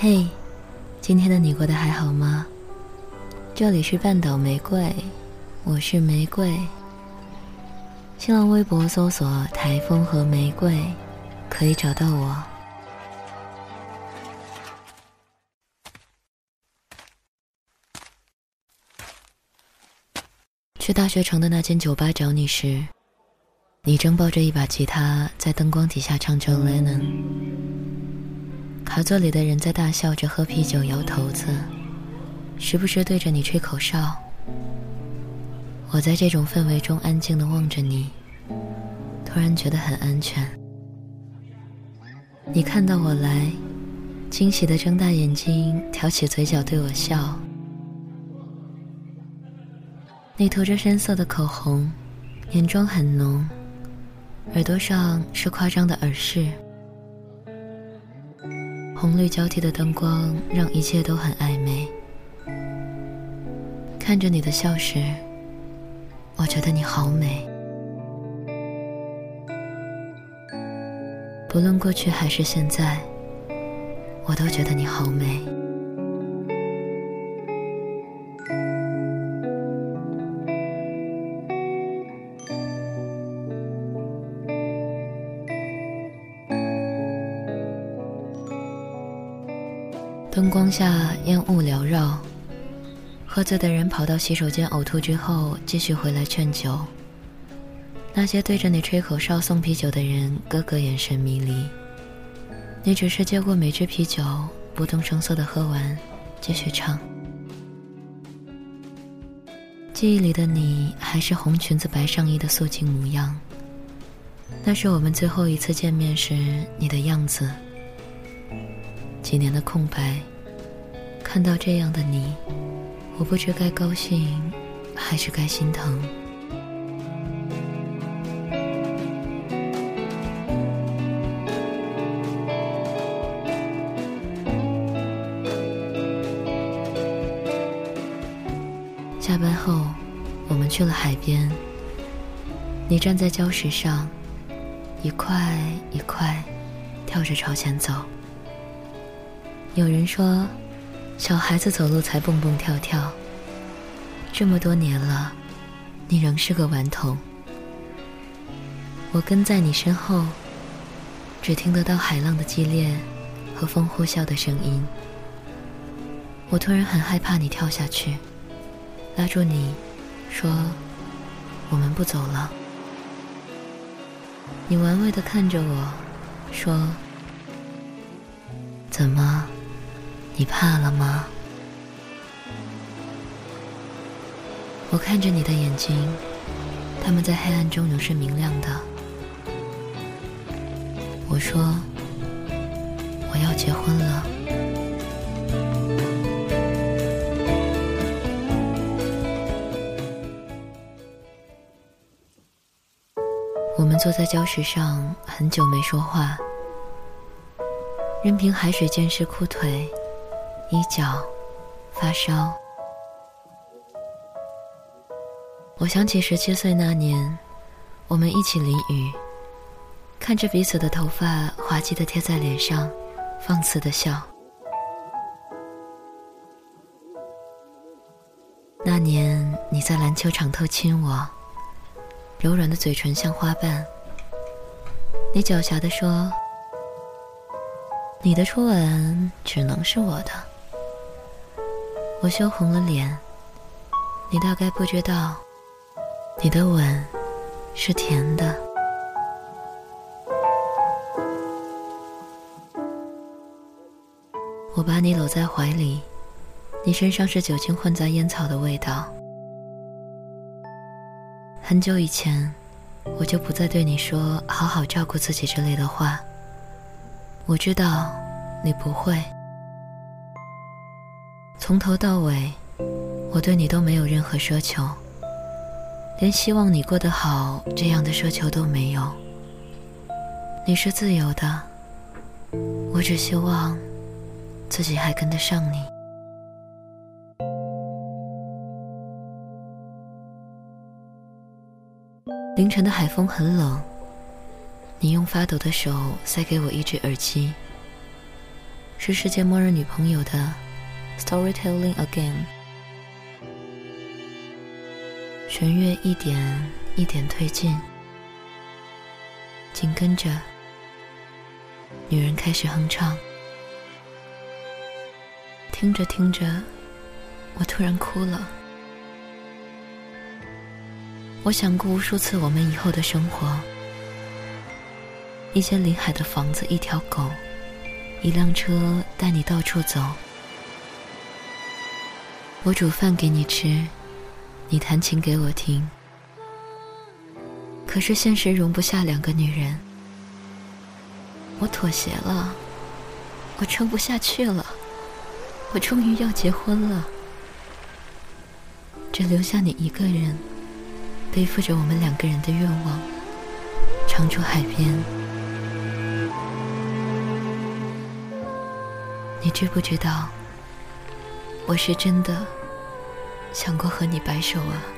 嘿，今天的你过得还好吗？这里是半岛玫瑰，我是玫瑰。新浪微博搜索“台风和玫瑰”，可以找到我。去大学城的那间酒吧找你时，你正抱着一把吉他，在灯光底下唱着《Lennon》。卡座里的人在大笑着喝啤酒、摇头子，时不时对着你吹口哨。我在这种氛围中安静地望着你，突然觉得很安全。你看到我来，惊喜地睁大眼睛，挑起嘴角对我笑。你涂着深色的口红，眼妆很浓，耳朵上是夸张的耳饰。红绿交替的灯光让一切都很暧昧。看着你的笑时，我觉得你好美。不论过去还是现在，我都觉得你好美。灯光下，烟雾缭绕。喝醉的人跑到洗手间呕吐之后，继续回来劝酒。那些对着你吹口哨、送啤酒的人，个个眼神迷离。你只是接过每支啤酒，不动声色地喝完，继续唱。记忆里的你，还是红裙子、白上衣的素净模样。那是我们最后一次见面时你的样子。几年的空白，看到这样的你，我不知该高兴还是该心疼。下班后，我们去了海边。你站在礁石上，一块一块跳着朝前走。有人说，小孩子走路才蹦蹦跳跳。这么多年了，你仍是个顽童。我跟在你身后，只听得到海浪的激烈和风呼啸的声音。我突然很害怕你跳下去，拉住你，说：“我们不走了。”你玩味的看着我，说：“怎么？”你怕了吗？我看着你的眼睛，他们在黑暗中仍是明亮的。我说，我要结婚了。我们坐在礁石上，很久没说话，任凭海水溅湿裤腿。衣角发烧，我想起十七岁那年，我们一起淋雨，看着彼此的头发滑稽的贴在脸上，放肆的笑。那年你在篮球场偷亲我，柔软的嘴唇像花瓣。你狡黠的说：“你的初吻只能是我的。”我羞红了脸，你大概不知道，你的吻是甜的。我把你搂在怀里，你身上是酒精混杂烟草的味道。很久以前，我就不再对你说“好好照顾自己”之类的话。我知道，你不会。从头到尾，我对你都没有任何奢求，连希望你过得好这样的奢求都没有。你是自由的，我只希望自己还跟得上你。凌晨的海风很冷，你用发抖的手塞给我一只耳机。是世界末日女朋友的《Storytelling Again》。弦乐一点一点推进，紧跟着，女人开始哼唱。听着听着，我突然哭了。我想过无数次我们以后的生活：一间临海的房子，一条狗，一辆车带你到处走。我煮饭给你吃。你弹琴给我听，可是现实容不下两个女人。我妥协了，我撑不下去了，我终于要结婚了，只留下你一个人，背负着我们两个人的愿望，长出海边。你知不知道，我是真的。想过和你白首啊。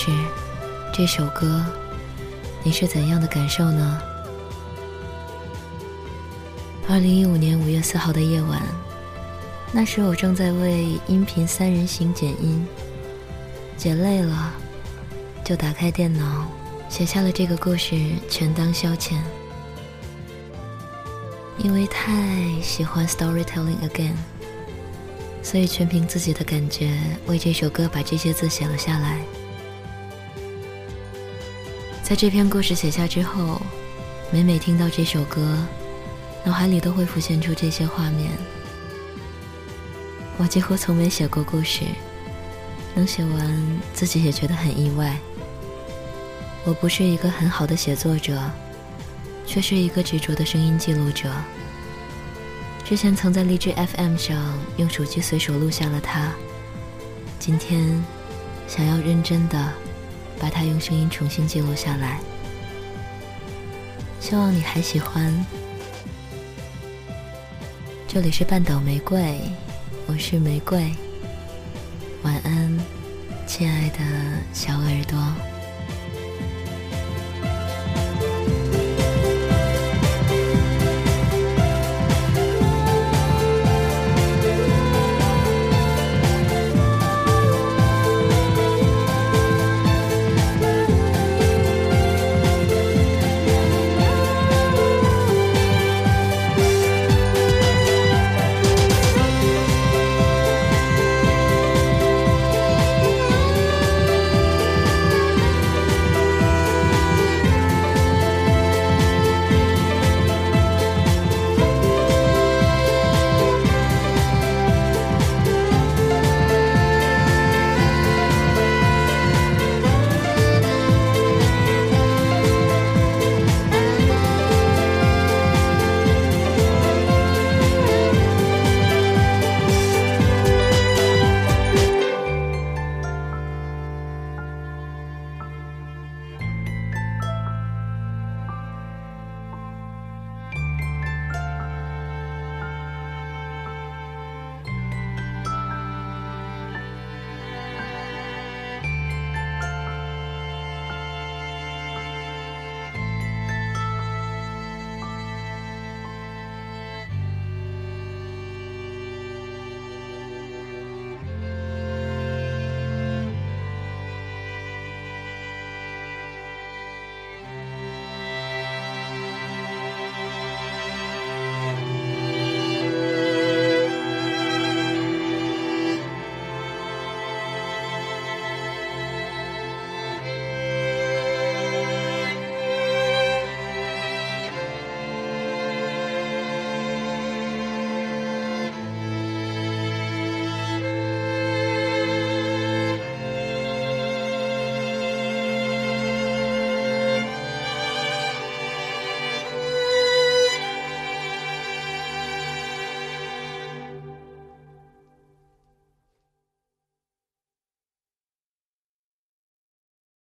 是，这首歌，你是怎样的感受呢？二零一五年五月四号的夜晚，那时我正在为音频三人行剪音，剪累了，就打开电脑，写下了这个故事，全当消遣。因为太喜欢 Storytelling Again，所以全凭自己的感觉，为这首歌把这些字写了下来。在这篇故事写下之后，每每听到这首歌，脑海里都会浮现出这些画面。我几乎从没写过故事，能写完自己也觉得很意外。我不是一个很好的写作者，却是一个执着的声音记录者。之前曾在荔枝 FM 上用手机随手录下了它，今天想要认真的。把它用声音重新记录下来，希望你还喜欢。这里是半岛玫瑰，我是玫瑰，晚安，亲爱的小耳朵。